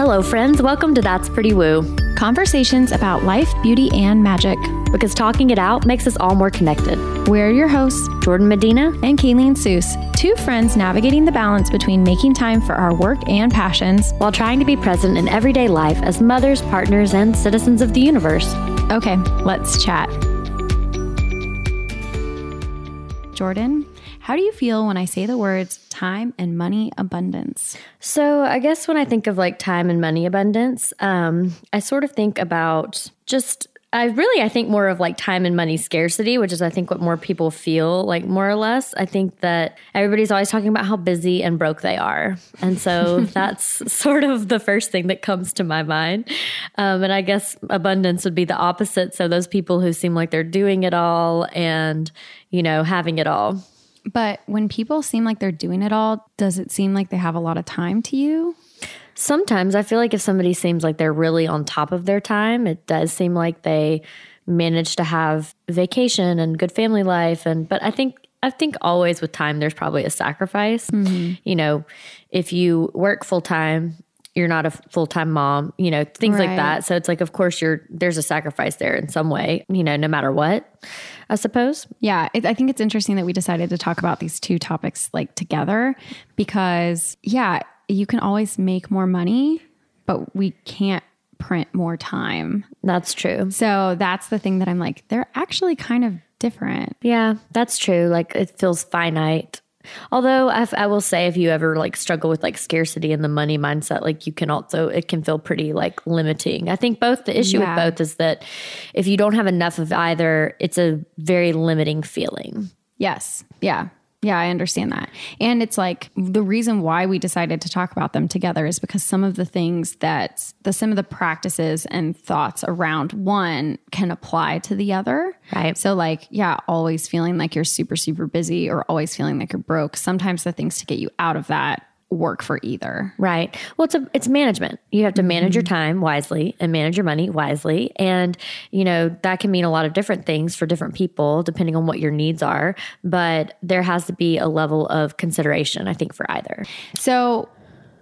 Hello, friends. Welcome to That's Pretty Woo. Conversations about life, beauty, and magic. Because talking it out makes us all more connected. We're your hosts, Jordan Medina and Kayleen Seuss, two friends navigating the balance between making time for our work and passions while trying to be present in everyday life as mothers, partners, and citizens of the universe. Okay, let's chat. Jordan, how do you feel when I say the words time and money abundance? So, I guess when I think of like time and money abundance, um, I sort of think about just I really I think more of like time and money scarcity, which is I think what more people feel like more or less. I think that everybody's always talking about how busy and broke they are, and so that's sort of the first thing that comes to my mind. Um, and I guess abundance would be the opposite. So those people who seem like they're doing it all and you know having it all. But when people seem like they're doing it all, does it seem like they have a lot of time to you? Sometimes I feel like if somebody seems like they're really on top of their time, it does seem like they manage to have vacation and good family life and but I think I think always with time there's probably a sacrifice. Mm-hmm. You know, if you work full time, you're not a full-time mom, you know, things right. like that. So it's like of course you're there's a sacrifice there in some way, you know, no matter what. I suppose. Yeah, it, I think it's interesting that we decided to talk about these two topics like together because yeah, you can always make more money, but we can't print more time. That's true. So that's the thing that I'm like, they're actually kind of different. Yeah, that's true. Like it feels finite. Although I, I will say, if you ever like struggle with like scarcity and the money mindset, like you can also, it can feel pretty like limiting. I think both the issue yeah. with both is that if you don't have enough of either, it's a very limiting feeling. Yes. Yeah. Yeah, I understand that. And it's like the reason why we decided to talk about them together is because some of the things that the some of the practices and thoughts around one can apply to the other. Right. So like, yeah, always feeling like you're super super busy or always feeling like you're broke. Sometimes the things to get you out of that work for either. Right. Well, it's a it's management. You have to manage mm-hmm. your time wisely and manage your money wisely, and you know that can mean a lot of different things for different people depending on what your needs are. But there has to be a level of consideration, I think, for either. So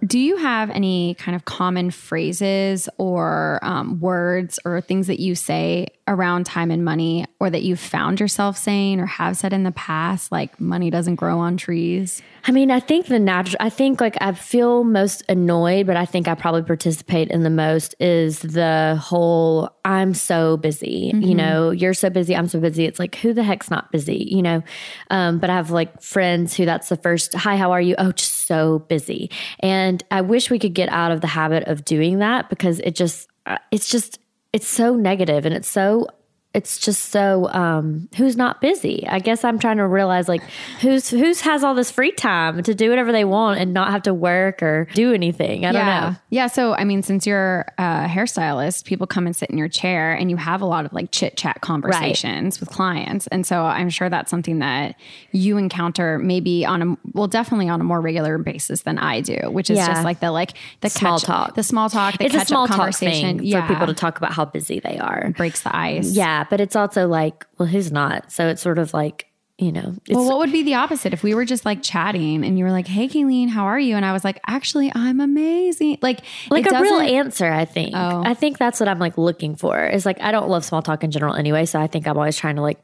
do you have any kind of common phrases or um, words or things that you say around time and money or that you've found yourself saying or have said in the past, like money doesn't grow on trees? I mean, I think the natural, I think like I feel most annoyed, but I think I probably participate in the most is the whole I'm so busy. Mm-hmm. You know, you're so busy, I'm so busy. It's like, who the heck's not busy, you know? Um, but I have like friends who that's the first, hi, how are you? Oh, just so busy. And I wish we could get out of the habit of doing that because it just, uh, it's just, it's so negative and it's so it's just so um, who's not busy? I guess i'm trying to realize like who's who's has all this free time to do whatever they want and not have to work or do anything? I yeah. don't know. Yeah. So i mean since you're a hairstylist people come and sit in your chair and you have a lot of like chit chat conversations right. with clients. And so i'm sure that's something that you encounter maybe on a well definitely on a more regular basis than i do which is yeah. just like the like the small catch, talk. the small talk the it's a small conversation talk yeah. for people to talk about how busy they are. It breaks the ice. Yeah but it's also like, well, who's not? So it's sort of like, you know. well, what would be the opposite if we were just like chatting and you were like, "Hey, Kayleen, how are you?" And I was like, "Actually, I'm amazing." Like, like a real answer. I think. Oh. I think that's what I'm like looking for. Is like I don't love small talk in general anyway, so I think I'm always trying to like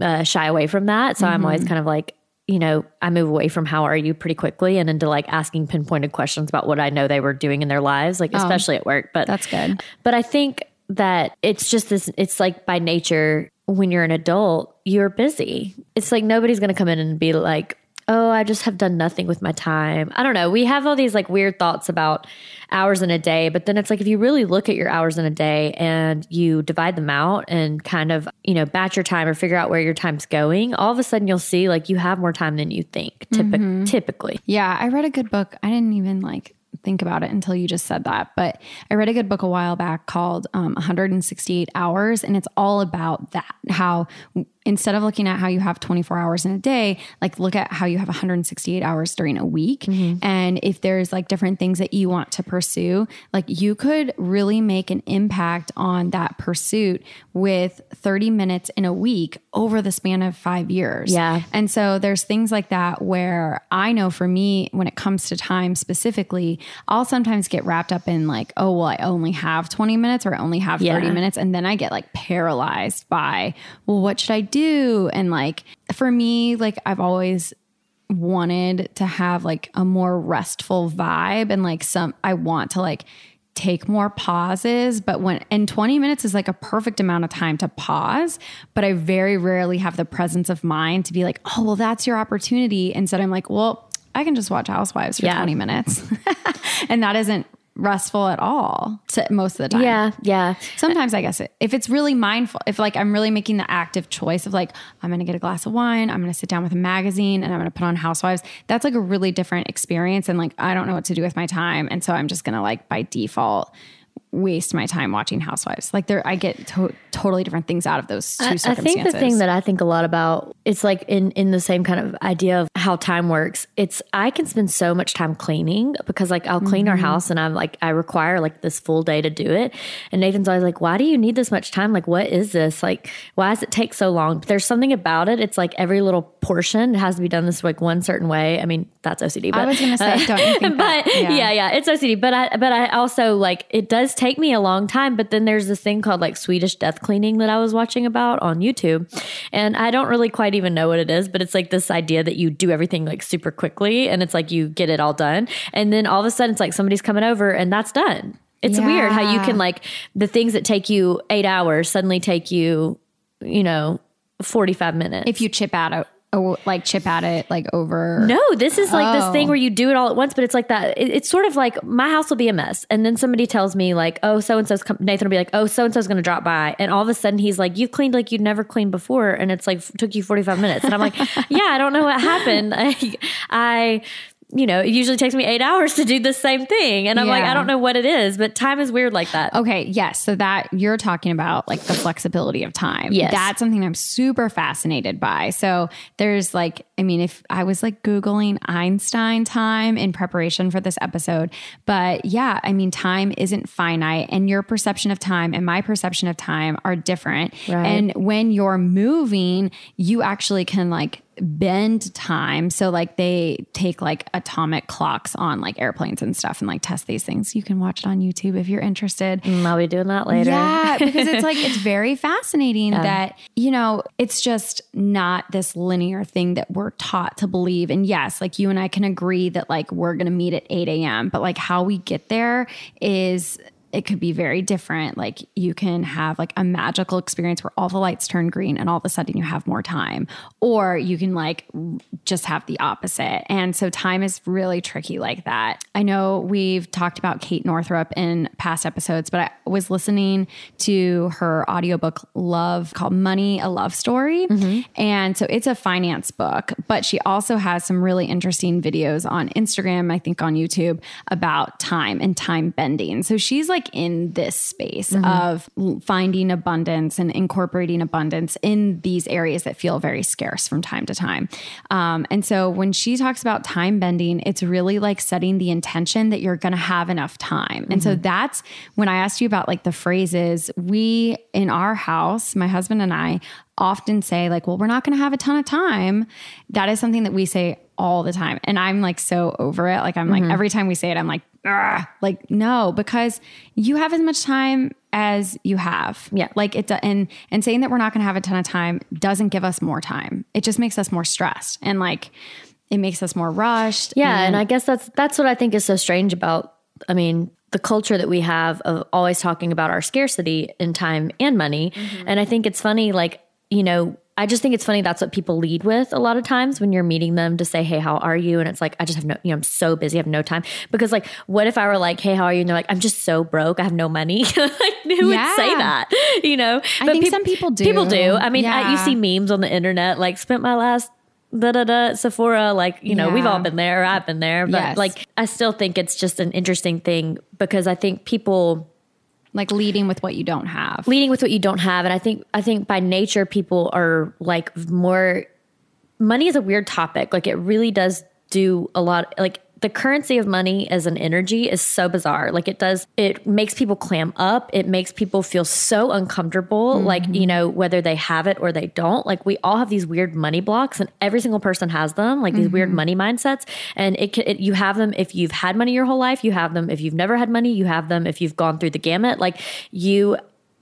uh, shy away from that. So mm-hmm. I'm always mm-hmm. kind of like, you know, I move away from how are you pretty quickly and into like asking pinpointed questions about what I know they were doing in their lives, like oh, especially at work. But that's good. But I think that it's just this, it's like by nature, when you're an adult, you're busy. It's like nobody's going to come in and be like, oh, I just have done nothing with my time. I don't know. We have all these like weird thoughts about hours in a day, but then it's like if you really look at your hours in a day and you divide them out and kind of, you know, batch your time or figure out where your time's going, all of a sudden you'll see like you have more time than you think typ- mm-hmm. typically. Yeah. I read a good book. I didn't even like think about it until you just said that. But I read a good book a while back called um, 168 Hours, and it's all about that how instead of looking at how you have 24 hours in a day, like look at how you have 168 hours during a week. Mm-hmm. And if there's like different things that you want to pursue, like you could really make an impact on that pursuit with 30 minutes in a week over the span of five years. Yeah. And so there's things like that where I know for me, when it comes to time specifically, I'll sometimes get wrapped up in like, oh, well, I only have 20 minutes or I only have 30 yeah. minutes. And then I get like paralyzed by, well, what should I do? And like for me, like I've always wanted to have like a more restful vibe and like some, I want to like take more pauses. But when and 20 minutes is like a perfect amount of time to pause. But i very rarely have the presence of mind to be like oh well that's your opportunity. Instead i'm like well i can just watch housewives for yeah. 20 minutes. And that isn't restful at all to most of the time. Yeah, yeah. Sometimes I guess it, if it's really mindful, if like I'm really making the active choice of like I'm going to get a glass of wine, I'm going to sit down with a magazine and I'm going to put on Housewives, that's like a really different experience and like I don't know what to do with my time and so I'm just going to like by default waste my time watching Housewives. Like there, I get to- totally different things out of those two I, circumstances. I think the thing that I think a lot about, it's like in in the same kind of idea of how time works. It's I can spend so much time cleaning because like I'll clean mm-hmm. our house and I'm like I require like this full day to do it. And Nathan's always like, "Why do you need this much time? Like, what is this? Like, why does it take so long?" But there's something about it. It's like every little portion has to be done this like one certain way. I mean, that's OCD. But, I was gonna say, uh, don't you think but yeah. yeah, yeah, it's OCD. But I but I also like it does take me a long time. But then there's this thing called like Swedish death cleaning that I was watching about on YouTube. And I don't really quite even know what it is, but it's like this idea that you do everything like super quickly and it's like you get it all done. And then all of a sudden it's like somebody's coming over and that's done. It's yeah. weird how you can like the things that take you eight hours suddenly take you, you know, 45 minutes. If you chip out oh, like chip at it like over. No, this is like oh. this thing oh. where you do it all at once, but it's like that. It, it's sort of like my house will be a mess, and then somebody tells me like, oh, so and so's Nathan will be like, oh, so and so's going to drop by, and all of a sudden he's like, you cleaned like you'd never cleaned before, and it's like took you forty five minutes, and I'm like, yeah, I don't know what happened. I, I you know, it usually takes me eight hours to do the same thing. And I'm yeah. like, I don't know what it is, but time is weird like that. Okay. Yes. So that you're talking about like the flexibility of time. Yes. That's something I'm super fascinated by. So there's like, I mean, if I was like Googling Einstein time in preparation for this episode, but yeah, I mean, time isn't finite and your perception of time and my perception of time are different. Right. And when you're moving, you actually can like bend time. So like they take like atomic clocks on like airplanes and stuff and like test these things. You can watch it on YouTube if you're interested. Mm, I'll be doing that later. Yeah, because it's like it's very fascinating yeah. that, you know, it's just not this linear thing that we're taught to believe. And yes, like you and I can agree that like we're gonna meet at 8 a.m. But like how we get there is it could be very different. Like you can have like a magical experience where all the lights turn green and all of a sudden you have more time, or you can like just have the opposite. And so time is really tricky like that. I know we've talked about Kate Northrup in past episodes, but I was listening to her audiobook Love called Money, a Love Story. Mm-hmm. And so it's a finance book, but she also has some really interesting videos on Instagram, I think on YouTube about time and time bending. So she's like like in this space mm-hmm. of finding abundance and incorporating abundance in these areas that feel very scarce from time to time. Um, and so when she talks about time bending, it's really like setting the intention that you're going to have enough time. Mm-hmm. And so mm-hmm. that's when I asked you about like the phrases, we in our house, my husband and I, often say like well we're not going to have a ton of time. That is something that we say all the time and i'm like so over it. Like i'm mm-hmm. like every time we say it i'm like like no because you have as much time as you have. Yeah. Like it and and saying that we're not going to have a ton of time doesn't give us more time. It just makes us more stressed and like it makes us more rushed yeah and, and i guess that's that's what i think is so strange about i mean the culture that we have of always talking about our scarcity in time and money. Mm-hmm. and i think it's funny like you know I just think it's funny that's what people lead with a lot of times when you're meeting them to say, Hey, how are you? And it's like, I just have no, you know, I'm so busy, I have no time. Because like, what if I were like, Hey, how are you? And they're like, I'm just so broke, I have no money. like, who yeah. would say that? You know? I but think pe- some people do. People do. I mean, yeah. I, you see memes on the internet, like spent my last da da da Sephora. Like, you know, yeah. we've all been there, I've been there. But yes. like, I still think it's just an interesting thing because I think people like leading with what you don't have. leading with what you don't have and i think i think by nature people are like more money is a weird topic like it really does do a lot like the currency of money as an energy is so bizarre. Like it does it makes people clam up. It makes people feel so uncomfortable mm-hmm. like you know whether they have it or they don't. Like we all have these weird money blocks and every single person has them like these weird mm-hmm. money mindsets. And it, can, it you have them if you've had money your whole life. You have them if you've never had money. You have them if you've gone through the gamut. Like you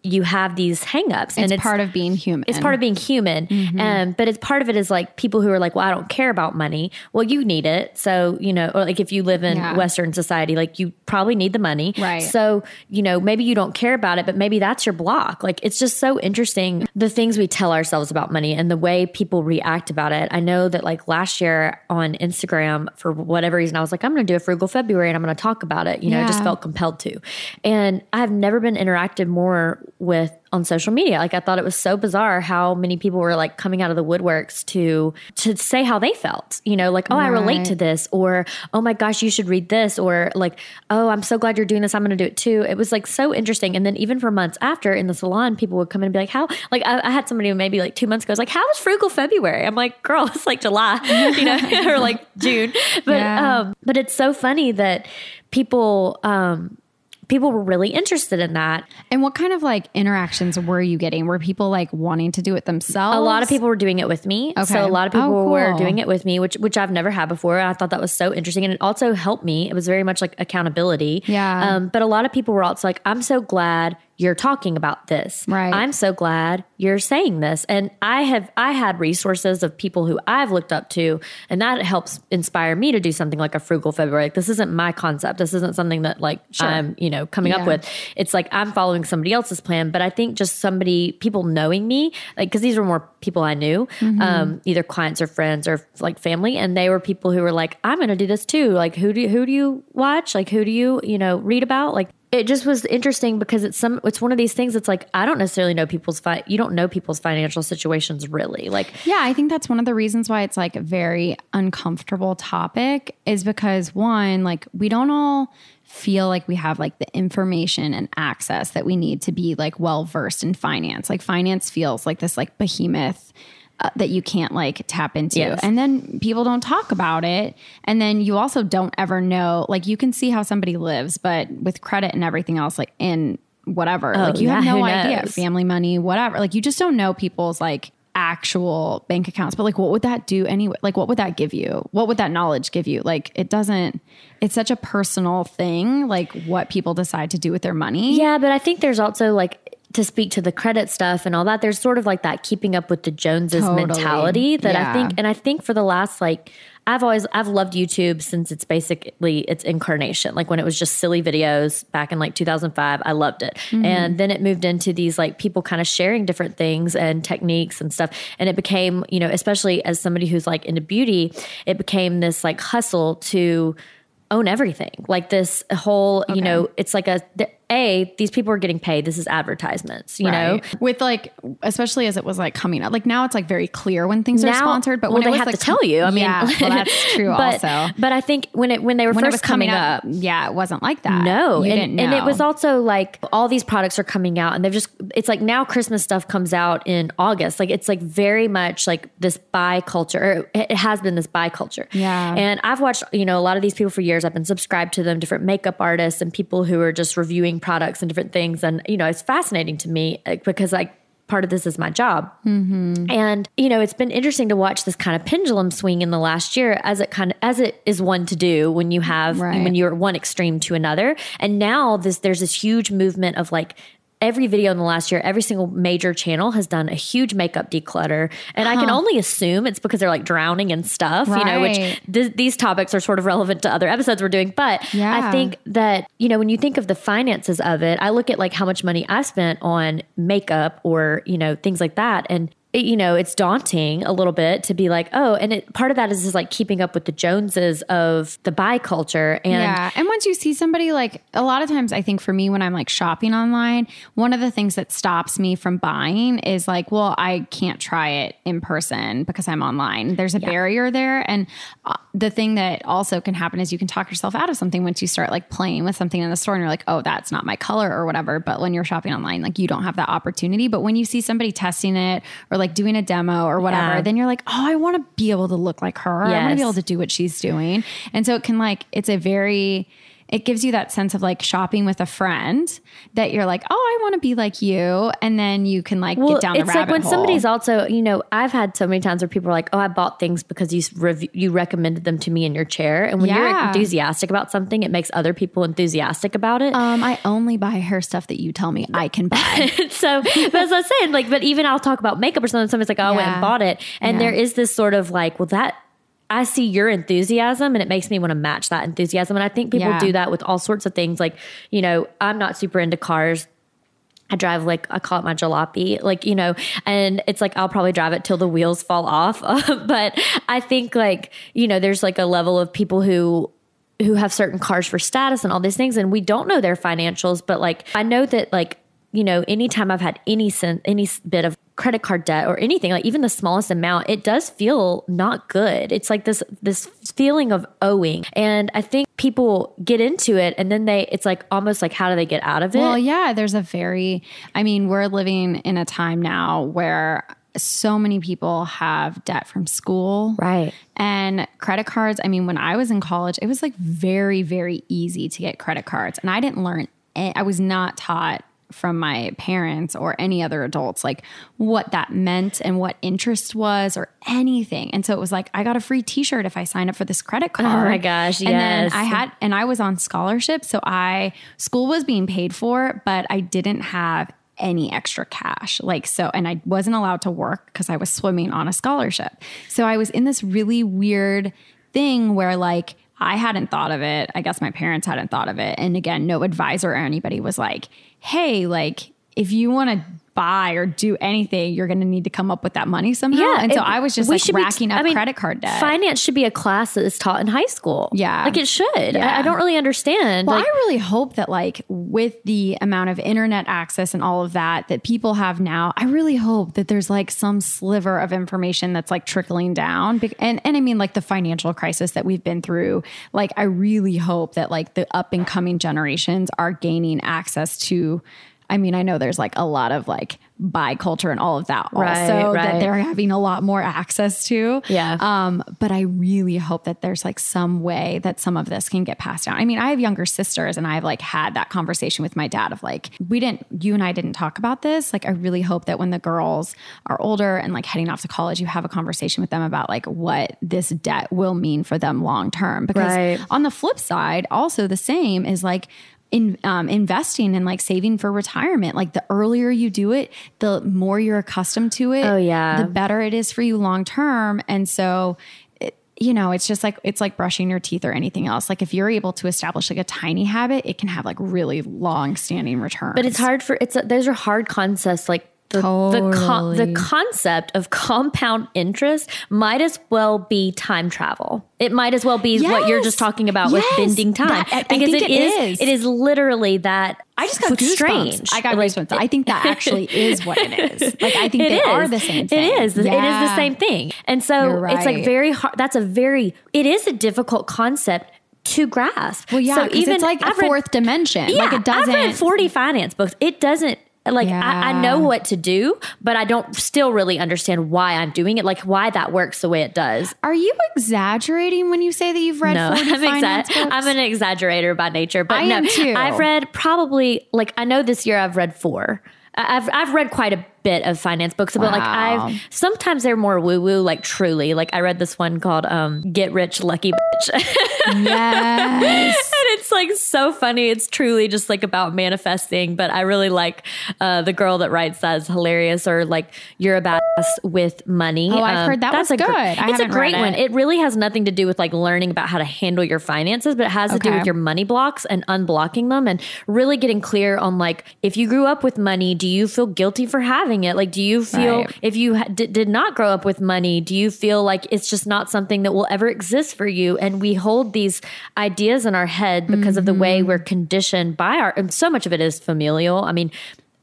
you have these hangups and It's, part of being human. it's part of being human. Um, but it's part of it is like people who are like, well, I don't care about money. Well, you need it. So, you know, or like if you live in Yeah. Western society, like you probably need the money. Right. So, you know, maybe you don't care about it, but maybe that's your block. Like it's just so interesting the things we tell ourselves about money and the way people react about it. I know that like last year on Instagram, for whatever reason, I was like, I'm going to do a frugal February and I'm going to talk about it. You know, I just felt compelled to. And I've never been interacted more with on social media. Like I thought it was so bizarre how many people were like coming out of the woodworks to to say how they felt. You know, like, oh, I relate to this or oh my gosh, you should read this or like, oh, I'm so glad you're doing this. I'm going to do it too. It was like so interesting. And then even for months after in the salon, people would come in and be like, how like I, I had somebody maybe like 2 months ago was like, how was frugal February? I'm like, girl, it's like July, you know, or like June. But Yeah. um but it's so funny that people um people were really interested in that. and what kind of like interactions were you getting? Were people like wanting to do it themselves? A lot of people were doing it with me. Okay. So a lot of people Oh, were doing it with me, which which I've never had before. I thought that was so interesting, and it also helped me. It was very much like accountability. Yeah. Um, but a lot of people were also like, "I'm so glad you're talking about this. Right. I'm so glad you're saying this." And I have I had resources of people who I've looked up to, and that helps inspire me to do something like a frugal February. Like this isn't my concept. This isn't something that like I'm you know coming Yeah. up with. It's like I'm following somebody else's plan, but I think just somebody, people knowing me, like, because these were more people I knew, um, either clients or friends or like family, and they were people who were like, I'm going to do this too. Like, who do you, who do you watch? Like, who do you you know read about? Like, it just was interesting because it's some it's one of these things. It's like I don't necessarily know people's fi- you don't know people's financial situations really. Like, Yeah, I think that's one of the reasons why it's like a very uncomfortable topic is because one, like we don't all feel like we have like the information and access that we need to be like well versed in finance. Like finance feels like this like behemoth uh, that you can't like tap into. Yes. And then people don't talk about it. And then you also don't ever know like you can see how somebody lives, but with credit and everything else like in whatever, like you have Oh, no idea family money, whatever. Like you just don't know people's like actual bank accounts. But like what would that do anyway? Like what would that give you? What would that knowledge give you? Like it doesn't it's such a personal thing, like what people decide to do with their money. Yeah, but I think there's also like to speak to the credit stuff and all that. There's sort of like that keeping up with the Joneses Totally. mentality that I think, and I think for the last like. I've always I've loved YouTube since it's basically its incarnation. Like when it was just silly videos back in like 2005, I loved it. Mm-hmm. And then it moved into these like people kind of sharing different things and techniques and stuff. And it became, you know, especially as somebody who's like into beauty, it became this like hustle to own everything. Like this whole, you know, it's like a the- a these people are getting paid. This is advertisements, you know. With like especially as it was like coming out like now it's like very clear when things are sponsored but well, when they have like to tell you. I mean, yeah, well, that's true but, also But I think when it when they were when first coming coming up, up yeah it wasn't like that no, you and, and it was also like all these products are coming out, and they've just it's like now Christmas stuff comes out in August. Like it's like very much like this buy culture. Or it it has been this buy culture. Yeah. and I've watched you know a lot of these people for years. I've been subscribed to them, different makeup artists and people who are just reviewing products and different things, and you know it's fascinating to me because like part of this is my job. Mm-hmm. And you know, it's been interesting to watch this kind of pendulum swing in the last year as it kind of as it is one to do when you have Right. when you're one extreme to another. And now this there's this huge movement of like every video in the last year, every single major channel has done a huge makeup declutter. And I can uh-huh. only assume it's because they're like drowning in stuff, you know, which th- these topics are sort of relevant to other episodes we're doing. But I think that, you know, when you think of the finances of it, I look at like how much money I spent on makeup or, you know, things like that. And you know, it's daunting a little bit to be like, oh, and it, part of that is just like keeping up with the Joneses of the buy culture. And yeah and once you see somebody like a lot of times I think for me when I'm like shopping online, one of the things that stops me from buying is like, well, I can't try it in person because I'm online. There's a yeah. barrier there. And uh, the thing that also can happen is you can talk yourself out of something once you start like playing with something in the store and you're like, oh, that's not my color or whatever. But when you're shopping online, like you don't have that opportunity. But when you see somebody testing it or like doing a demo or whatever, yeah. then you're like, oh, I want to be able to look like her. Yes. I want to be able to do what she's doing. And so it can like, it's a very, it gives you that sense of like shopping with a friend that you're like, oh, I want to be like you, and then you can like well, get down. It's like when hole. somebody's also, you know, I've had so many times where people are like, oh, I bought things because you rev- you recommended them to me in your chair, and when yeah. you're enthusiastic about something, it makes other people enthusiastic about it. Um, I only buy hair stuff that you tell me I can buy. so, but as I was saying, like, but even I'll talk about makeup or something. Somebody's like, oh, yeah. I went and bought it, and yeah. there is this sort of like, well, that I see your enthusiasm and it makes me want to match that enthusiasm. And I think people yeah. do that with all sorts of things. Like, you know, I'm not super into cars. I drive like I call it my jalopy, like you know, and it's like I'll probably drive it till the wheels fall off. but I think like you know, there's like a level of people who who have certain cars for status and all these things, and we don't know their financials. But like I know that like you know, anytime I've had any sen- any bit of credit card debt or anything, like even the smallest amount, it does feel not good. It's like this this feeling of owing. And I think people get into it and then they it's like almost like how do they get out of it? Well, yeah, there's a very I mean, we're living in a time now where so many people have debt from school. Right. And credit cards, I mean, when I was in college, it was like very, very easy to get credit cards. And I didn't learn, I was not taught from my parents or any other adults, like what that meant and what interest was or anything. And so it was like, I got a free t shirt if I sign up for this credit card. Oh my gosh. And yes. then I had, and I was on scholarship. So I, school was being paid for, but I didn't have any extra cash. Like, so, and I wasn't allowed to work because I was swimming on a scholarship. So I was in this really weird thing where, like, I hadn't thought of it. I guess my parents hadn't thought of it. And again, no advisor or anybody was like, hey, like, if you want to buy or do anything, you're going to need to come up with that money somehow. Yeah, and so I was just like racking be, up I mean, credit card debt. Finance should be a class that is taught in high school. Yeah. Like it should. Yeah. I, I don't really understand. Well, like, I really hope that like with the amount of internet access and all of that that people have now, I really hope that there's like some sliver of information that's like trickling down. And, and I mean like the financial crisis that we've been through, like I really hope that like the up and coming generations are gaining access to I mean, I know there's like a lot of like buy culture and all of that right, also right. that they're having a lot more access to. Yeah. Um, but I really hope that there's like some way that some of this can get passed down. I mean, I have younger sisters and I've like had that conversation with my dad of like, we didn't, you and I didn't talk about this. Like, I really hope that when the girls are older and like heading off to college, you have a conversation with them about like what this debt will mean for them long term. Because right. on the flip side, also the same is like, in um, investing and like saving for retirement. Like the earlier you do it, the more you're accustomed to it. Oh yeah, the better it is for you long term. And so you know, it's just like it's like brushing your teeth or anything else. Like if you're able to establish like a tiny habit, it can have like really long standing returns. But it's hard for it's a, those are hard concepts like the, totally. the, con- the concept of compound interest might as well be time travel. It might as well be yes. what you're just talking about yes. with bending time that, because it, it is, is, it is literally that I just got goosebumps. strange. I got like, goosebumps. I think that actually is what it is. Like I think it they is. are the same thing. It is. Yeah. It is the same thing. And so right. it's like very hard that's a very it is a difficult concept to grasp. Well, yeah, so even it's like a fourth dimension. Yeah, like it doesn't. I've read forty finance books. It doesn't like yeah. I, I, know what to do, but I don't still really understand why I'm doing it, like why that works the way it does. Are you exaggerating when you say that you've read? No, I'm, exa- I'm an exaggerator by nature, but I no, too. I've read probably like I know this year I've read four. I've I've read quite a bit of finance books, but wow. like I've sometimes they're more woo woo, like truly. Like I read this one called um, "Get Rich Lucky Bitch." yes, it's like so funny. It's truly just like about manifesting. But I really like uh, the girl that writes that is hilarious. Or like you're a badass with money. Oh, I've um, heard that that's was a, good. I it's a great one. It really has nothing to do with like learning about how to handle your finances, but it has okay. to do with your money blocks and unblocking them and really getting clear on like if you grew up with money, do you feel guilty for having it? Like, do you feel right. if you ha- d- did not grow up with money, do you feel like it's just not something that will ever exist for you? And we hold these ideas in our head because because of the way mm-hmm. we're conditioned by our and so much of it is familial. I mean,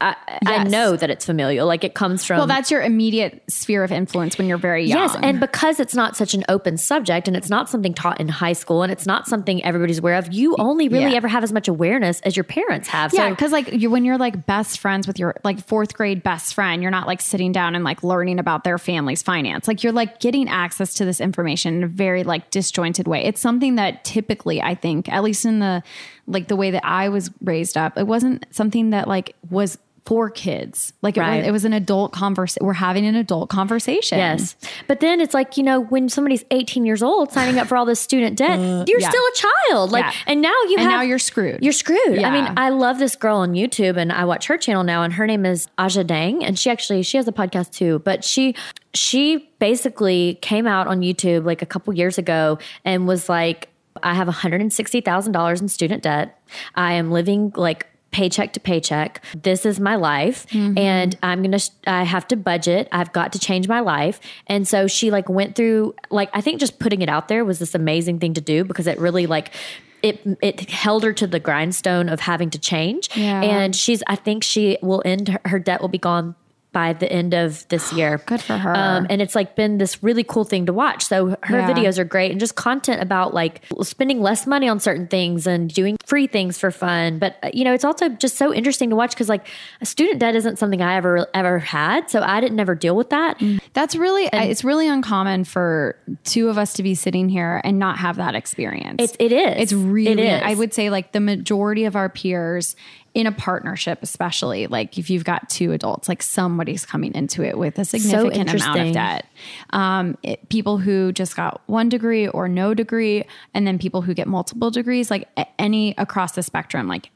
I, I know that it's familial. Like it comes from Well, that's your immediate sphere of influence when you're very young. Yes, and because it's not such an open subject and it's not something taught in high school and it's not something everybody's aware of, you only really Yeah. ever have as much awareness as your parents have. Yeah, So because like you, when you're like best friends with your like fourth grade best friend, you're not like sitting down and like learning about their family's finance. Like you're like getting access to this information in a very like disjointed way. It's something that typically I think, at least in the like the way that I was raised up, it wasn't something that like was for kids. Like it, was, it was an adult conversation. We're having an adult conversation. Yes. But then it's like, you know, when somebody's 18 years old signing up for all this student debt, uh, you're yeah. still a child. Like, Yeah. and now you And have. now you're screwed. You're screwed. I mean, I love this girl on YouTube and I watch her channel now and her name is Aja Dang. And she actually, she has a podcast too, but she, she basically came out on YouTube like a couple years ago and was like, I have $160,000 in student debt. I am living like paycheck to paycheck. This is my life mm-hmm. and I'm going to I have to budget. I've got to change my life. And so she like went through like I think just putting it out there was this amazing thing to do because it really like it it held her to the grindstone of having to change. Yeah. And she's I think she will end her, her debt will be gone by the end of this year. Good for her. Um, and it's like been this really cool thing to watch. So her Yeah. videos are great and just content about like spending less money on certain things and doing free things for fun. But uh, you know, it's also just so interesting to watch because like a student debt isn't something I ever ever had. So I didn't never deal with that. That's really it's really uncommon for two of us to be sitting here and not have that experience. It's it is. It's really, it is. I would say like the majority of our peers in a partnership, especially like if you've got two adults, like somebody's coming into it with a significant amount of debt. Um, it, people who just got one degree or no degree, and then people who get multiple degrees, like any across the spectrum, like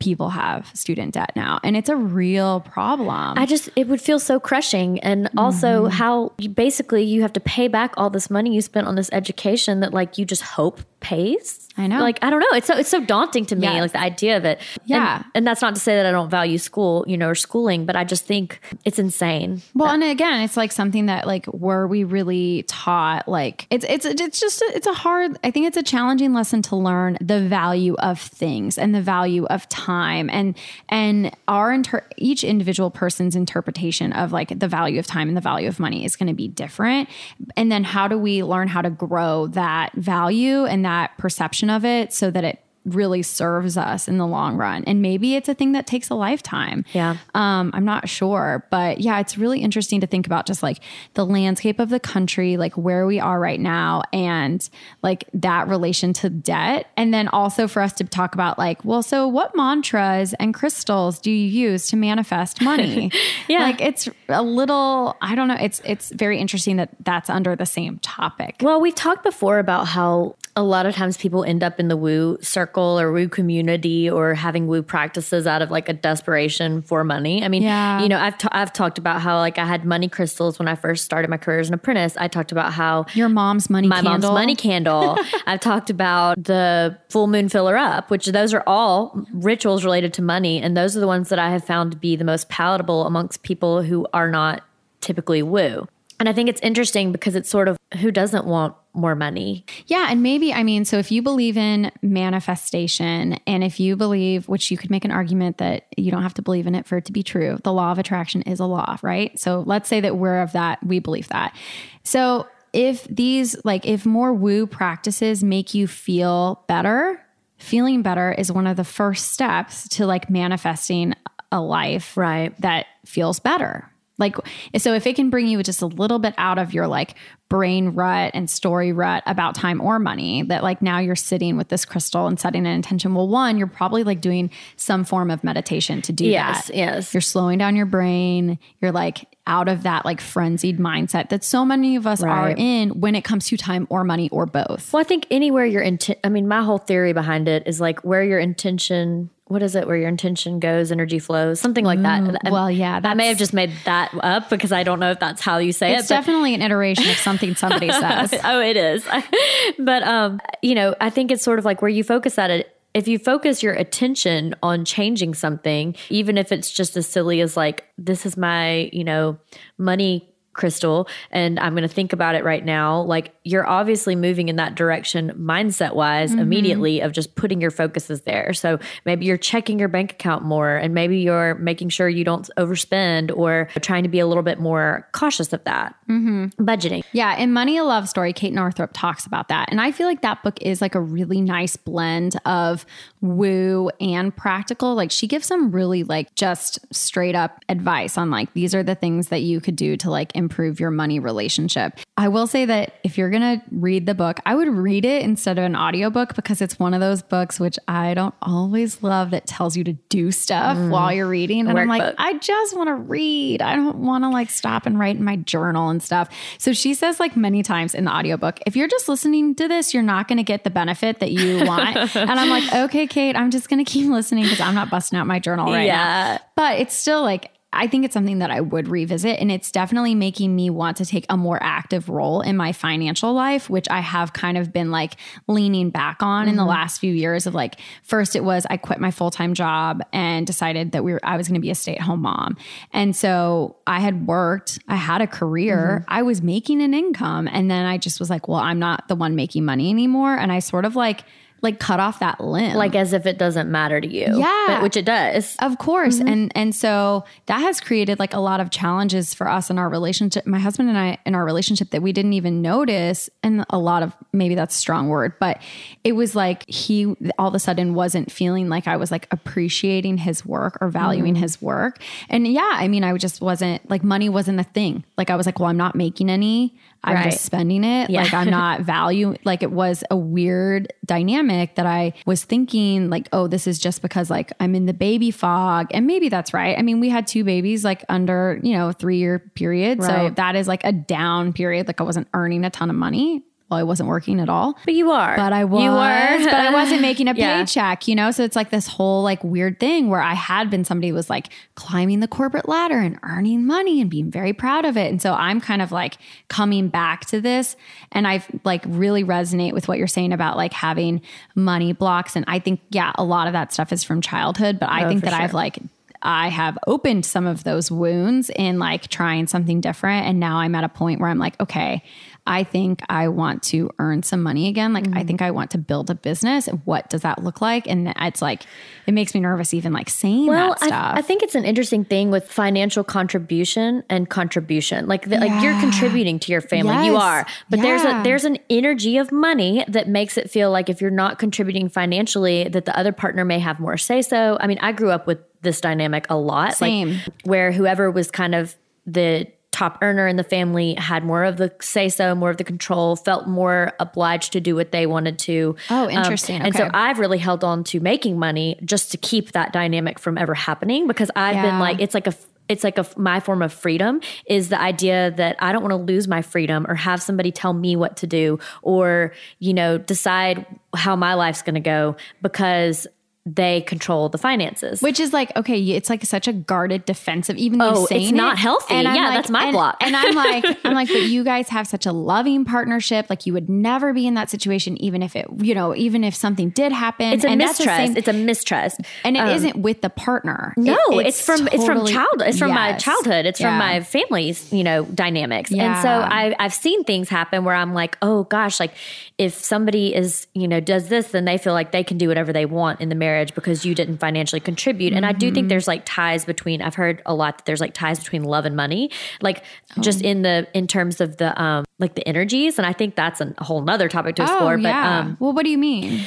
people have student debt now. And it's a real problem. I just it would feel so crushing and also Mm-hmm. how you basically you have to pay back all this money you spent on this education that like you just hope pays. I know. Like I don't know. It's so it's so daunting to me Yes. like the idea of it. Yeah. And, and that's not to say that I don't value school, you know, or schooling, but I just think it's insane. Well, and again, it's like something that like were we really taught? Like it's it's it's just a, it's a hard. I think it's a challenging lesson to learn the value of things and the value of time and and our inter- each individual person's interpretation of like the value of time and the value of money is going to be different. And then how do we learn how to grow that value and that perception of it so that it really serves us in the long run and maybe it's a thing that takes a lifetime Yeah. um, I'm not sure, but yeah, it's really interesting to think about just like the landscape of the country, like where we are right now, and like that relation to debt. And then also for us to talk about like, well, so what mantras and crystals do you use to manifest money? Yeah. like it's a little, I don't know. It's it's very interesting that that's under the same topic. Well, we've talked before about how a lot of times people end up in the woo circle or woo community or having woo practices out of like a desperation for money. I mean, Yeah. you know, I've ta- I've talked about how like I had money crystals when I first started my career as an apprentice. I talked about how Your mom's money my candle. mom's money candle. I've talked about the full moon filler up, which those are all rituals related to money, and those are the ones that I have found to be the most palatable amongst people who are not typically woo. And I think it's interesting because it's sort of who doesn't want more money? Yeah. And maybe, I mean, so if you believe in manifestation and if you believe, which you could make an argument that you don't have to believe in it for it to be true, the law of attraction is a law, right? So let's say that we're of that, we believe that. So if these, like, if more woo practices make you feel better, feeling better is one of the first steps to like manifesting a life Right. that feels better. Like, so if it can bring you just a little bit out of your like brain rut and story rut about time or money, that like now you're sitting with this crystal and setting an intention. Well, one, you're probably like doing some form of meditation to do Yes, that. yes. You're slowing down your brain. You're like out of that like frenzied mindset that so many of us are in when it comes to time or money or both. Well, I think anywhere your intent, I mean, my whole theory behind it is like where your intention, what is it? Where your intention goes, energy flows, something like that. Mm, well, yeah, I may have just made that up because I don't know if that's how you say It's it. but- definitely an iteration of something somebody says. oh, it is. but um, you know, I think it's sort of like where you focus at it. If you focus your attention on changing something, even if it's just as silly as like, this is my, you know, money Crystal, and I'm going to think about it right now. Like you're obviously moving in that direction mindset wise mm-hmm. immediately of just putting your focuses there. So maybe you're checking your bank account more and maybe you're making sure you don't overspend or trying to be a little bit more cautious of that. Mm-hmm. Budgeting. Yeah. In Money a Love Story, Kate Northrup talks about that. And I feel like that book is like a really nice blend of woo and practical. Like she gives some really like just straight up advice on like these are the things that you could do to like improve your money relationship. I will say that if you're going to read the book, I would read it instead of an audiobook because it's one of those books which I don't always love that tells you to do stuff mm. while you're reading. And I'm like. I just want to read. I don't want to like stop and write in my journal and stuff. So she says like many times in the audiobook, if you're just listening to this, you're not going to get the benefit that you want. and I'm like, okay, Kate, I'm just going to keep listening because I'm not busting out my journal right yeah. now. But it's still like, I think it's something that I would revisit. And it's definitely making me want to take a more active role in my financial life, which I have kind of been like leaning back on mm-hmm. in the mm-hmm. last few years of like, first it was I quit my full time job and decided that we were, I was going to be a stay at home mom. And so I had worked, I had a career, mm-hmm. I was making an income. And then I just was like, well, I'm not the one making money anymore. And I sort of like, like cut off that limb. Like as if it doesn't matter to you. Yeah. but, which it does. Of course. Mm-hmm. and and so that has created like a lot of challenges for us in our relationship my husband and i in our relationship that we didn't even notice. And a lot of maybe that's a strong word but it was like he all of a sudden wasn't feeling like i was like appreciating his work or valuing mm-hmm. his work. And yeah i mean i just wasn't like money wasn't a thing. Like i was like well i'm not making any I'm right. just spending it. Yeah. Like I'm not value. Like it was a weird dynamic that I was thinking like, oh, this is just because like I'm in the baby fog. And maybe that's right. I mean, we had two babies like under, you know, three year period. Right. So that is like a down period. Like I wasn't earning a ton of money well, I wasn't working at all. But you are. But I was. You were. but I wasn't making a yeah. paycheck, you know? So it's like this whole like weird thing where I had been somebody was like climbing the corporate ladder and earning money and being very proud of it. And so I'm kind of like coming back to this and I've like really resonate with what you're saying about like having money blocks. And I think, yeah, a lot of that stuff is from childhood, but I oh, think that sure. I've like I have opened some of those wounds in like trying something different. And now I'm at a point where I'm like, okay, I think I want to earn some money again. Like, mm-hmm. I think I want to build a business. What does that look like? And it's like, it makes me nervous even like saying well, that stuff. I, I think it's an interesting thing with financial contribution and contribution. Like, the, yeah. like you're contributing to your family. Yes. You are, but yeah. there's a there's an energy of money that makes it feel like if you're not contributing financially, that the other partner may have more say so. I mean, I grew up with this dynamic a lot, Same. like where whoever was kind of the top earner in the family had more of the say so, more of the control, felt more obliged to do what they wanted to. Oh, um, interesting. Um, and okay. so I've really held on to making money just to keep that dynamic from ever happening because I've yeah. been like, it's like a it's like a my form of freedom is the idea that I don't want to lose my freedom or have somebody tell me what to do or you know decide how my life's going to go because they control the finances. Which is like, okay, it's like such a guarded defensive, even though oh, it's not it, healthy. And yeah, like, that's my and, block. and I'm like, I'm like, but you guys have such a loving partnership. Like you would never be in that situation, even if it, you know, even if something did happen. It's a and mistrust. It's a mistrust. And it um, not with the partner. No, it, it's, it's, from, totally, it's from child, it's from yes. my childhood. It's yeah. from my family's, you know, dynamics. Yeah. And so I, I've seen things happen where I'm like, oh gosh, like if somebody is, you know, does this, then they feel like they can do whatever they want in the marriage because you didn't financially contribute. And mm-hmm. I do think mm-hmm. there's like ties between, I've heard a lot that there's like ties between love and money, like oh. just in the, in terms of the, um, like the energies. And I think that's a whole nother topic to explore. Oh, yeah. But, um, well, what do you mean?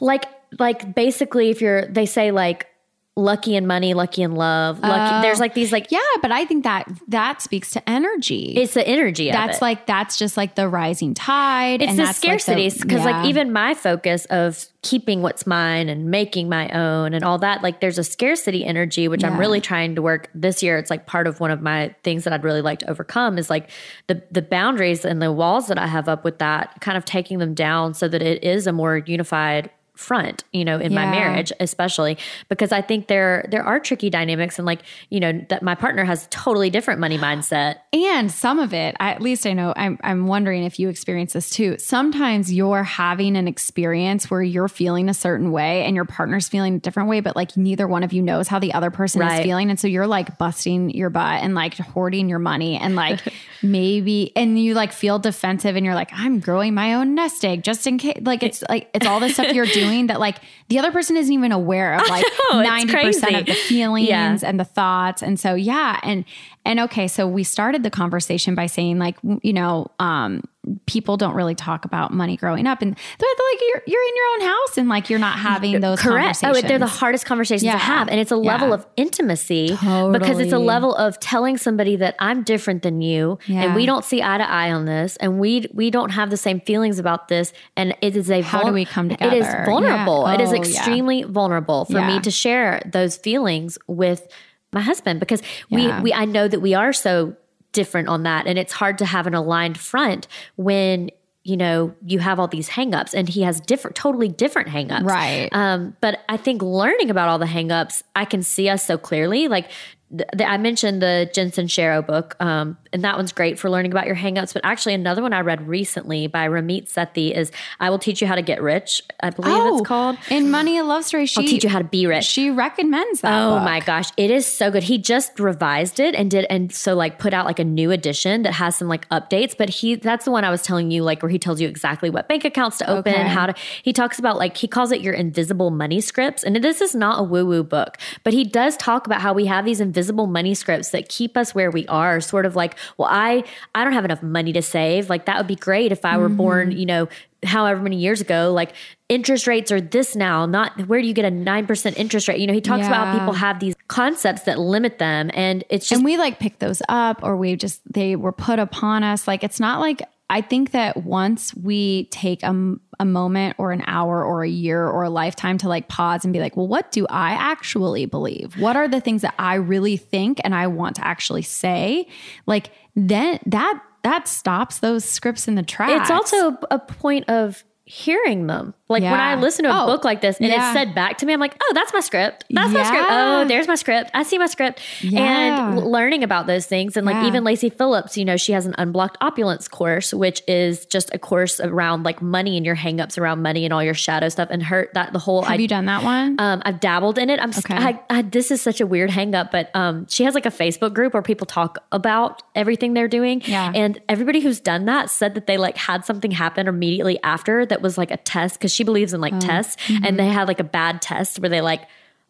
Like, like basically if you're, they say like, lucky in money, lucky in love. Lucky. Uh, there's like these like yeah, but I think that that speaks to energy. It's the energy. That's like that's just like the rising tide. It's the scarcity because like, yeah. like even my focus of keeping what's mine and making my own and all that like there's a scarcity energy which yeah. I'm really trying to work this year. It's like part of one of my things that I'd really like to overcome is like the the boundaries and the walls that I have up with that, kind of taking them down so that it is a more unified front you know in my marriage especially because i think there there are tricky dynamics and like you know that my partner has totally different money mindset And some of it, I- at least I know, I'm, I'm wondering if you experience this too. Sometimes you're having an experience where you're feeling a certain way and your partner's feeling a different way, but like neither one of you knows how the other person is feeling. And so you're like busting your butt and like hoarding your money and like maybe, and you like feel defensive and you're like, I'm growing my own nest egg just in case. Like it's like, it's all this stuff you're doing that like the other person isn't even aware of like know, 90% of the feelings Yeah. and the thoughts. And so, yeah. And, and okay, so we started the conversation by saying like, you know, um, people don't really talk about money growing up and like, you're, you're in your own house and like, you're not having those Correct. Oh, they're the hardest conversations Yeah. to have. And it's a level Yeah. of intimacy because it's a level of telling somebody that I'm different than you Yeah. and we don't see eye to eye on this and we we don't have the same feelings about this. And it is a How do we come together It is vulnerable. Yeah. It is Oh, extremely vulnerable for me to share those feelings with my husband because we we I know that we are so different on that and it's hard to have an aligned front when you know you have all these hangups and he has different totally different hangups Right. um, but I think learning about all the hangups, I can see us so clearly. Like I mentioned the Jen Sincero book, um, and that one's great for learning about your hangups. But actually, another one I read recently by Ramit Sethi is "I Will Teach You How to Get Rich." I believe it's called. in Money a Love Story. She I'll teach you how to be rich. She recommends that. Oh book. my gosh, it is so good. He just revised it and did and so like put out like a new edition that has some like updates, but he that's the one I was telling you like where he tells you exactly what bank accounts to open, Okay. how to he talks about like he calls it your invisible money scripts. And this is not a woo-woo book, but he does talk about how we have these invisible money scripts that keep us where we are, sort of like, well, I I don't have enough money to save. Like that would be great if I were mm-hmm. born, you know, however many years ago, like interest rates are this now, not where do you get a 9% interest rate? You know, he talks about how people have these concepts that limit them. And it's just, and we like pick those up or we just they were put upon us like it's not like i think that once we take a, a moment or an hour or a year or a lifetime to like pause and be like well what do i actually believe? What are the things that i really think and i want to actually say? Like then that that stops those scripts in the tracks. It's also a point of hearing them. Like when I Yeah. listen to a Oh, book like this and yeah. it's said back to me, I'm like, oh, that's my script. That's my script. Oh, there's my script. I see my script. Yeah. And learning about those things. And like Yeah. even Lacey Phillips, you know, she has an unblocked opulence course, which is just a course around like money and your hangups around money and all your shadow stuff. And hurt that the whole have you done that one um, I've dabbled in it. I'm Okay. I, I, this is such a weird hangup, but um, she has like a Facebook group where people talk about everything they're doing. Yeah. And everybody who's done that said that they like had something happen immediately after that was like a test because she believes in like tests, mm-hmm. and they had like a bad test where they like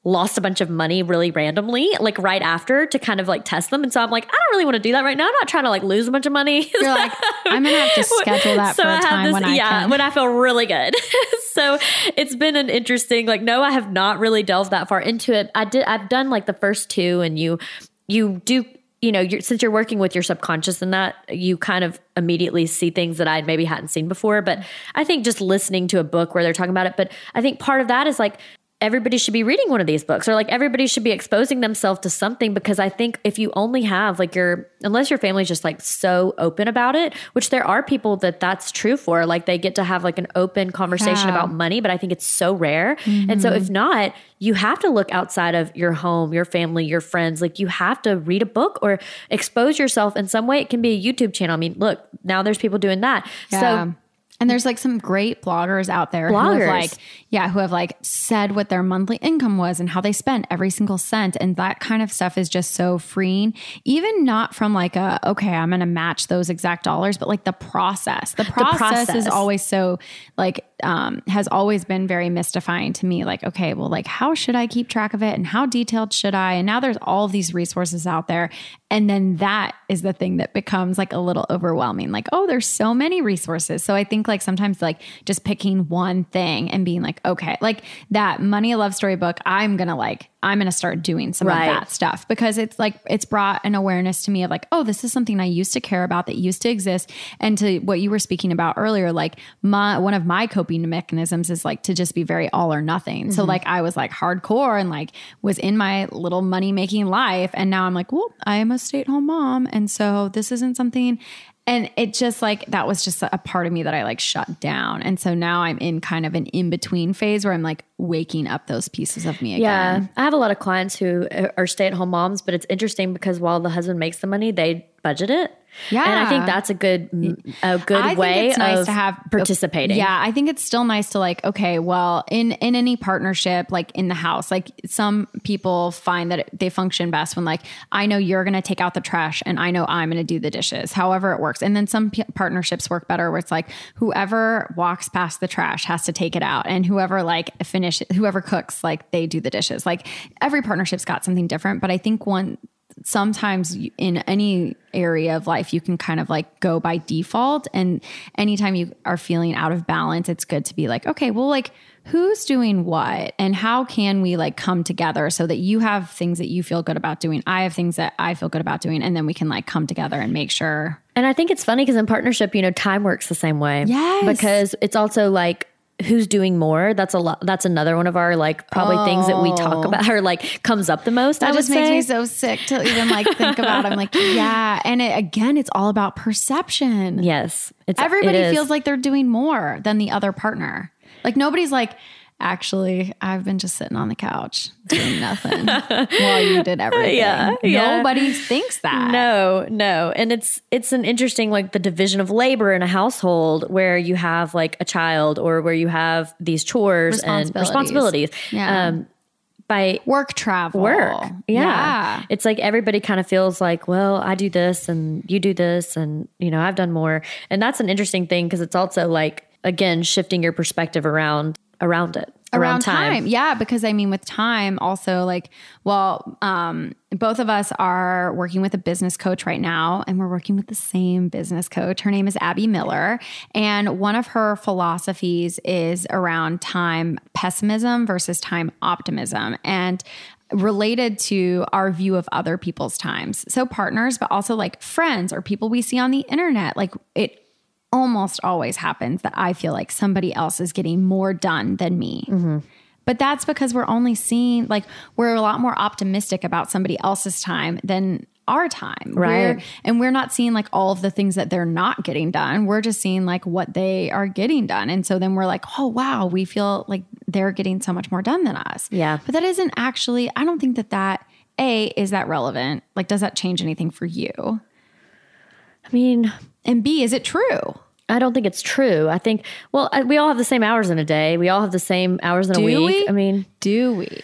lost a bunch of money really randomly like right after to kind of like test them and so i'm like i don't really want to do that right now i'm not trying to like lose a bunch of money you're like i'm gonna have to schedule that for a have time when i yeah, can when I feel really good. so it's been an interesting, like, no, I have not really delved that far into it. I did, I've done like the first two, and you, you do, you know, you're, since you're working with your subconscious and that, you kind of immediately see things that I maybe hadn't seen before. But I think just listening to a book where they're talking about it, but I think part of that is like, everybody should be reading one of these books or like everybody should be exposing themselves to something because I think if you only have like your unless your family's just like so open about it, which there are people that that's true for, like they get to have like an open conversation Yeah. about money, but I think it's so rare. And so if mm-hmm. not, you have to look outside of your home, your family, your friends. Like you have to read a book or expose yourself in some way. It can be a YouTube channel. I mean, look, now there's people doing that. Yeah. So and there's like some great bloggers out there who Bloggers. have like, yeah, who have like said what their monthly income was and how they spent every single cent. And that kind of stuff is just so freeing. Even not from like a, okay, I'm going to match those exact dollars, but like the process. The process, is process. always so like, um, has always been very mystifying to me. Like, okay, well, like, how should I keep track of it and how detailed should I? And now there's all these resources out there. And then that is the thing that becomes like a little overwhelming. Like, oh, there's so many resources. So I think like sometimes like just picking one thing and being like, okay, like that money love story book, I'm gonna like, I'm gonna start doing some Right. of that stuff because it's like it's brought an awareness to me of like, oh, this is something I used to care about that used to exist. And to what you were speaking about earlier, like my one of my coping mechanisms is like to just be very all or nothing. So mm-hmm. like I was like hardcore and like was in my little money making life. And now I'm like, well, I am a stay-at-home mom. And so this isn't something and it just like that was just a part of me that I like shut down. And so now I'm in kind of an in between phase where I'm like waking up those pieces of me again. Yeah. I have a lot of clients who uh, are stay at home moms, but it's interesting because while the husband makes the money, they budget it. Yeah. And I think that's a good a good I think way it's nice of to have participating. Yeah, I think it's still nice to like, okay, well, in in any partnership, like in the house, like some people find that they function best when like I know you're going to take out the trash and I know I'm going to do the dishes. However it works. And then some p- partnerships work better where it's like whoever walks past the trash has to take it out and whoever like finish whoever cooks like they do the dishes. Like every partnership's got something different, but I think one sometimes in any area of life you can kind of like go by default and anytime you are feeling out of balance it's good to be like okay well like who's doing what and how can we like come together so that you have things that you feel good about doing i have things that i feel good about doing and then we can like come together and make sure And I think it's funny because in partnership, you know, time works the same way. Yes. Because it's also like who's doing more. That's a lot. That's another one of our like probably things that we talk oh. about or like comes up the most. I Oh. that would just makes say. me so sick to even like think about i'm like yeah and it, again it's all about perception yes, it's everybody it feels like they're doing more than the other partner. Like nobody's like, actually, I've been just sitting on the couch doing nothing while you did everything. Yeah, yeah. Nobody thinks that. No, no. And it's it's an interesting like the division of labor in a household where you have like a child or where you have these chores and Responsibilities. responsibilities. Yeah. Um by Work travel. work. Yeah. Yeah. It's like everybody kind of feels like, well, I do this and you do this and you know, I've done more. And that's an interesting thing because it's also like again shifting your perspective around around it. around time. Yeah, because I mean, with time, also like, well, um, both of us are working with a business coach right now, and we're working with the same business coach. Her name is Abby Miller, and one of her philosophies is around time pessimism versus time optimism, and related to our view of other people's times. So partners, but also like friends or people we see on the internet. Like it almost always happens that I feel like somebody else is getting more done than me. Mm-hmm. But that's because we're only seeing, like, we're a lot more optimistic about somebody else's time than our time. Right. We're- and we're not seeing like all of the things that they're not getting done. We're just seeing like what they are getting done. And so then we're like, oh, wow, we feel like they're getting so much more done than us. Yeah. But that isn't actually, I don't think that that, A, is that relevant? Like, does that change anything for you? I mean, And B, is it true? I don't think it's true. I think well, I- we all have the same hours in a day. We all have the same hours in a week. we? I mean, do we?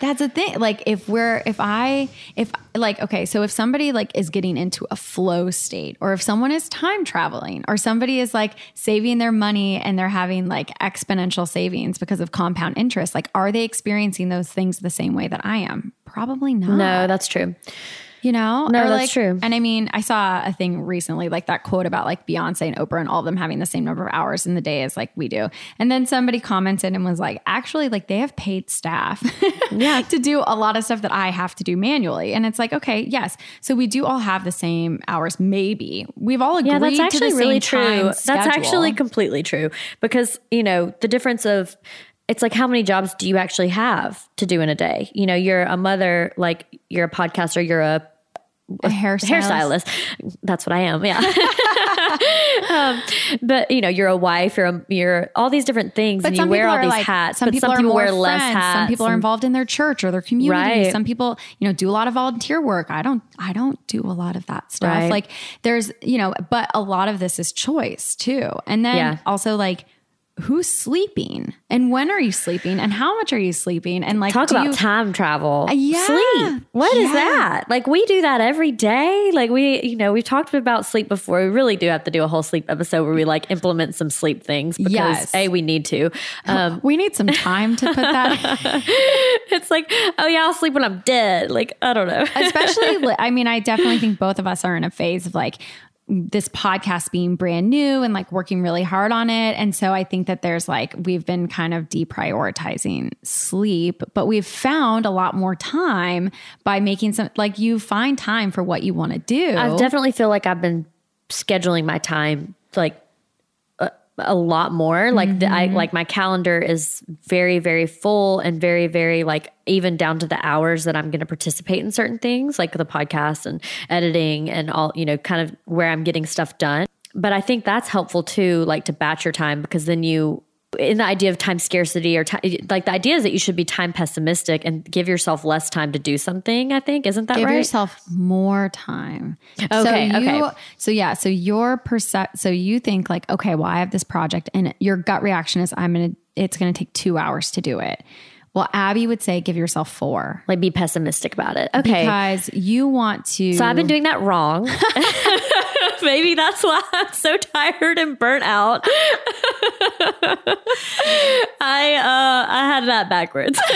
That's a thing. Like if we're if I if like okay, so if somebody like is getting into a flow state or if someone is time traveling or somebody is like saving their money and they're having like exponential savings because of compound interest, like are they experiencing those things the same way that I am? Probably not. no, that's true. You know? No, Or, that's like- true. And I mean, I saw a thing recently, like that quote about like Beyonce and Oprah and all of them having the same number of hours in the day as like we do. And then somebody commented and was like, actually, like they have paid staff Yeah. to do a lot of stuff that I have to do manually. And it's like, okay, yes. So we do all have the same hours, maybe. We've all agreed Yeah, that's to actually really true. That's schedule. actually completely true because, you know, the difference of it's like how many jobs do you actually have to do in a day? You know, you're a mother, like you're a podcaster, you're a a hairstylist. hairstylist. That's what I am. Yeah. um, but you know, you're a wife. You're a, you're all these different things, and you wear all these hats. Some but people some people wear less hats. Some people are involved in their church or their community. Right. Some people, you know, do a lot of volunteer work. I don't. I don't do a lot of that stuff. Right. Like there's, you know, but a lot of this is choice too. And then Yeah. also like. Who's sleeping and when are you sleeping and how much are you sleeping and like Talk about you, time travel. yeah. Sleep. What is Yeah. that? Like we do that every day. Like we, you know, we've talked about sleep before. We really do have to do a whole sleep episode where we like implement some sleep things because Yes. A, we need to. Um, we need some time to put that it's like, oh yeah, I'll sleep when I'm dead. Like, I don't know. especially i mean i definitely think both of us are in a phase of like this podcast being brand new and like working really hard on it. And so i think that there's like we've been kind of deprioritizing sleep but we've found a lot more time by making some like you find time for what you want to do. I definitely feel like I've been scheduling my time like a lot more. Like the, I mm-hmm. like my calendar is very very full and very very like even down to the hours that I'm going to participate in certain things like the podcast and editing and all, you know, kind of where I'm getting stuff done. But I think that's helpful too like to batch your time because then you in the idea of time scarcity or time, like the idea is that you should be time pessimistic and give yourself less time to do something. I think isn't that Give right? Give yourself more time. Okay, So you, okay. So yeah. So your percep. So you think like, okay, well, I have this project, and your gut reaction is, I'm gonna. It's gonna take two hours to do it. Well, Abby would say, give yourself four like be pessimistic about it. Okay. because you want to. So I've been doing that wrong. Maybe that's why I'm so tired and burnt out. I uh I had that backwards.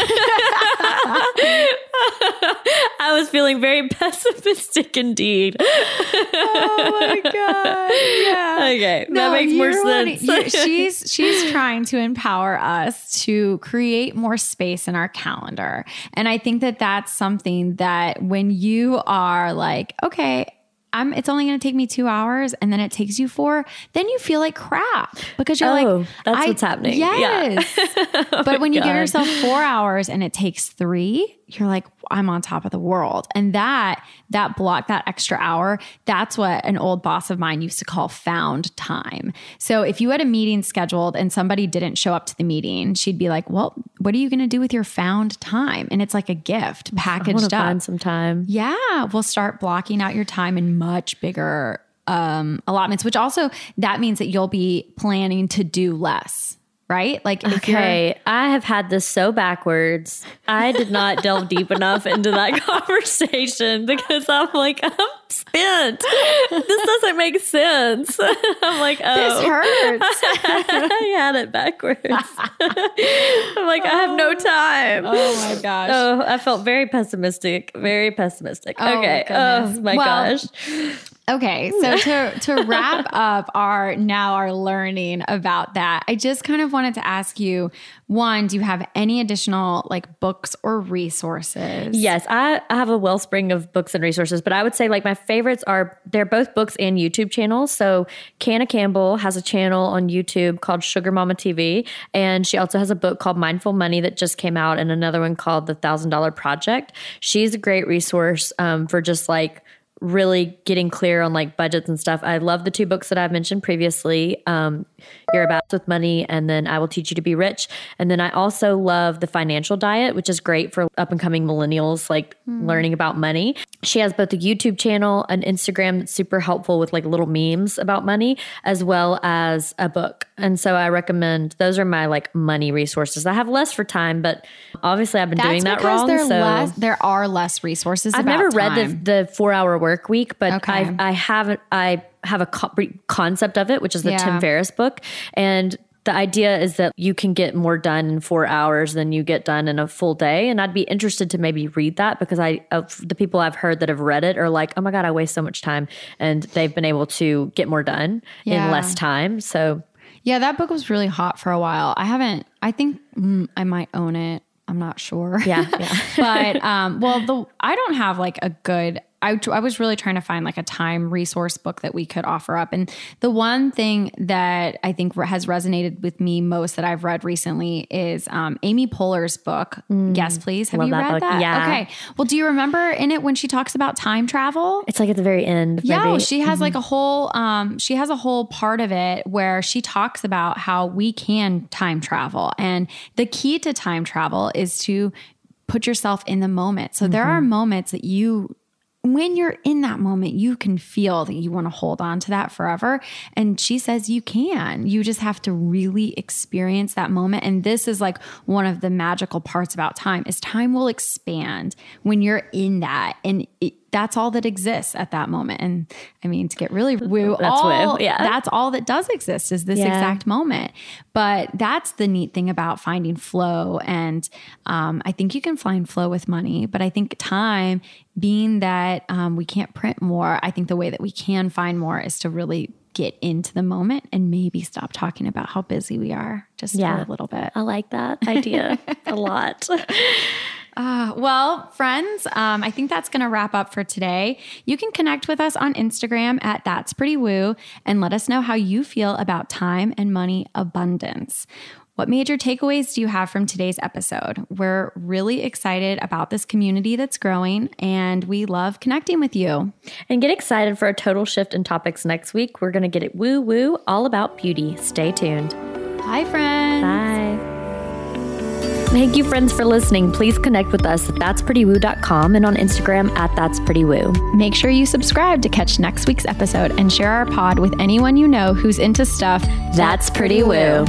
I was feeling very pessimistic indeed. Oh my god! Yeah. Okay, that makes more sense. you- she's she's trying to empower us to create more space in our calendar, and I think that that's something that when you are like, okay. I'm, it's only going to take me two hours and then it takes you four. Then you feel like crap because you're Oh, like, that's what's happening. Yeah. Yes. Oh but when you give yourself four hours and it takes three, you're like, I'm on top of the world. And that, that block, that extra hour, that's what an old boss of mine used to call found time. So if you had a meeting scheduled and somebody didn't show up to the meeting, she'd be like, well, what are you going to do with your found time? And it's like a gift packaged to up. find some time. Yeah, we'll start blocking out your time in much bigger um, allotments, which also that means that you'll be planning to do less, right? Like Okay, I have had this so backwards. I did not delve deep enough into that conversation because I'm like, I'm spent. This doesn't make sense. I'm like, oh, this hurts. I had it backwards. I'm like, I have no oh. time. oh my gosh. Oh, I felt very pessimistic. Very pessimistic. Oh, okay. Oh goodness. Oh my Well, gosh. Okay, so to to wrap up our now our learning about that, I just kind of wanted to ask you one, do you have any additional like books or resources? Yes, I, I have a wellspring of books and resources, but I would say like my favorites are they're both books and YouTube channels. So Canna Campbell has a channel on YouTube called Sugar Mama TV, and she also has a book called Mindful Money that just came out, and another one called The Thousand Dollar Project. She's a great resource um, for just like really getting clear on like budgets and stuff. I love the two books that I've mentioned previously. Um, You're about with money, and then I will teach you to be rich. And then I also love the financial diet, which is great for up and coming millennials, like hmm. learning about money. She has both a YouTube channel, an Instagram that's super helpful with like little memes about money, as well as a book. And so I recommend those are my like money resources. I have less for time, but obviously I've been That's doing that wrong. there so less there are less resources. I've never read the, the four hour work week, but Okay. I I haven't I have a co- concept of it, which is the Yeah. Tim Ferriss book, and the idea is that you can get more done in four hours than you get done in a full day. And I'd be interested to maybe read that because I of the people I've heard that have read it are like, oh my god, I waste so much time, and they've been able to get more done Yeah. in less time. So Yeah, that book was really hot for a while. I haven't. I think mm, I might own it. I'm not sure. yeah, yeah. but um, well, the I don't have like a good. I, I was really trying to find like a time resource book that we could offer up. And the one thing that I think has resonated with me most that I've read recently is um, Amy Poehler's book, Yes, Please. Have Mm. You that read book. that? Yeah. Okay. Well, do you remember in it when she talks about time travel? It's like at the very end. Yeah, maybe. she has like a whole um she has a whole part of it where she talks about how we can time travel. And the key to time travel is to put yourself in the moment. So there are moments that you when you're in that moment, you can feel that you want to hold on to that forever. And she says you can. You just have to really experience that moment. And this is like one of the magical parts about time is time will expand when you're in that. And it, that's all that exists at that moment. And I mean, to get really woo, That's woo, all, yeah. that's all that does exist is this Yeah. exact moment. But that's the neat thing about finding flow. And um, I think you can find flow with money, but I think time, being that um, we can't print more, I think the way that we can find more is to really get into the moment and maybe stop talking about how busy we are just Yeah. for a little bit. I like that idea a lot. Uh, well, friends, um, I think that's going to wrap up for today. You can connect with us on Instagram at That's Pretty Woo and let us know how you feel about time and money abundance. What major takeaways do you have from today's episode? We're really excited about this community that's growing and we love connecting with you. And get excited for a total shift in topics next week. We're going to get it woo woo all about beauty. Stay tuned. Bye, friends. Bye. Thank you, friends, for listening. Please connect with us at that'sprettywoo.com and on Instagram at that'sprettywoo. Make sure you subscribe to catch next week's episode and share our pod with anyone you know who's into stuff that's, pretty woo.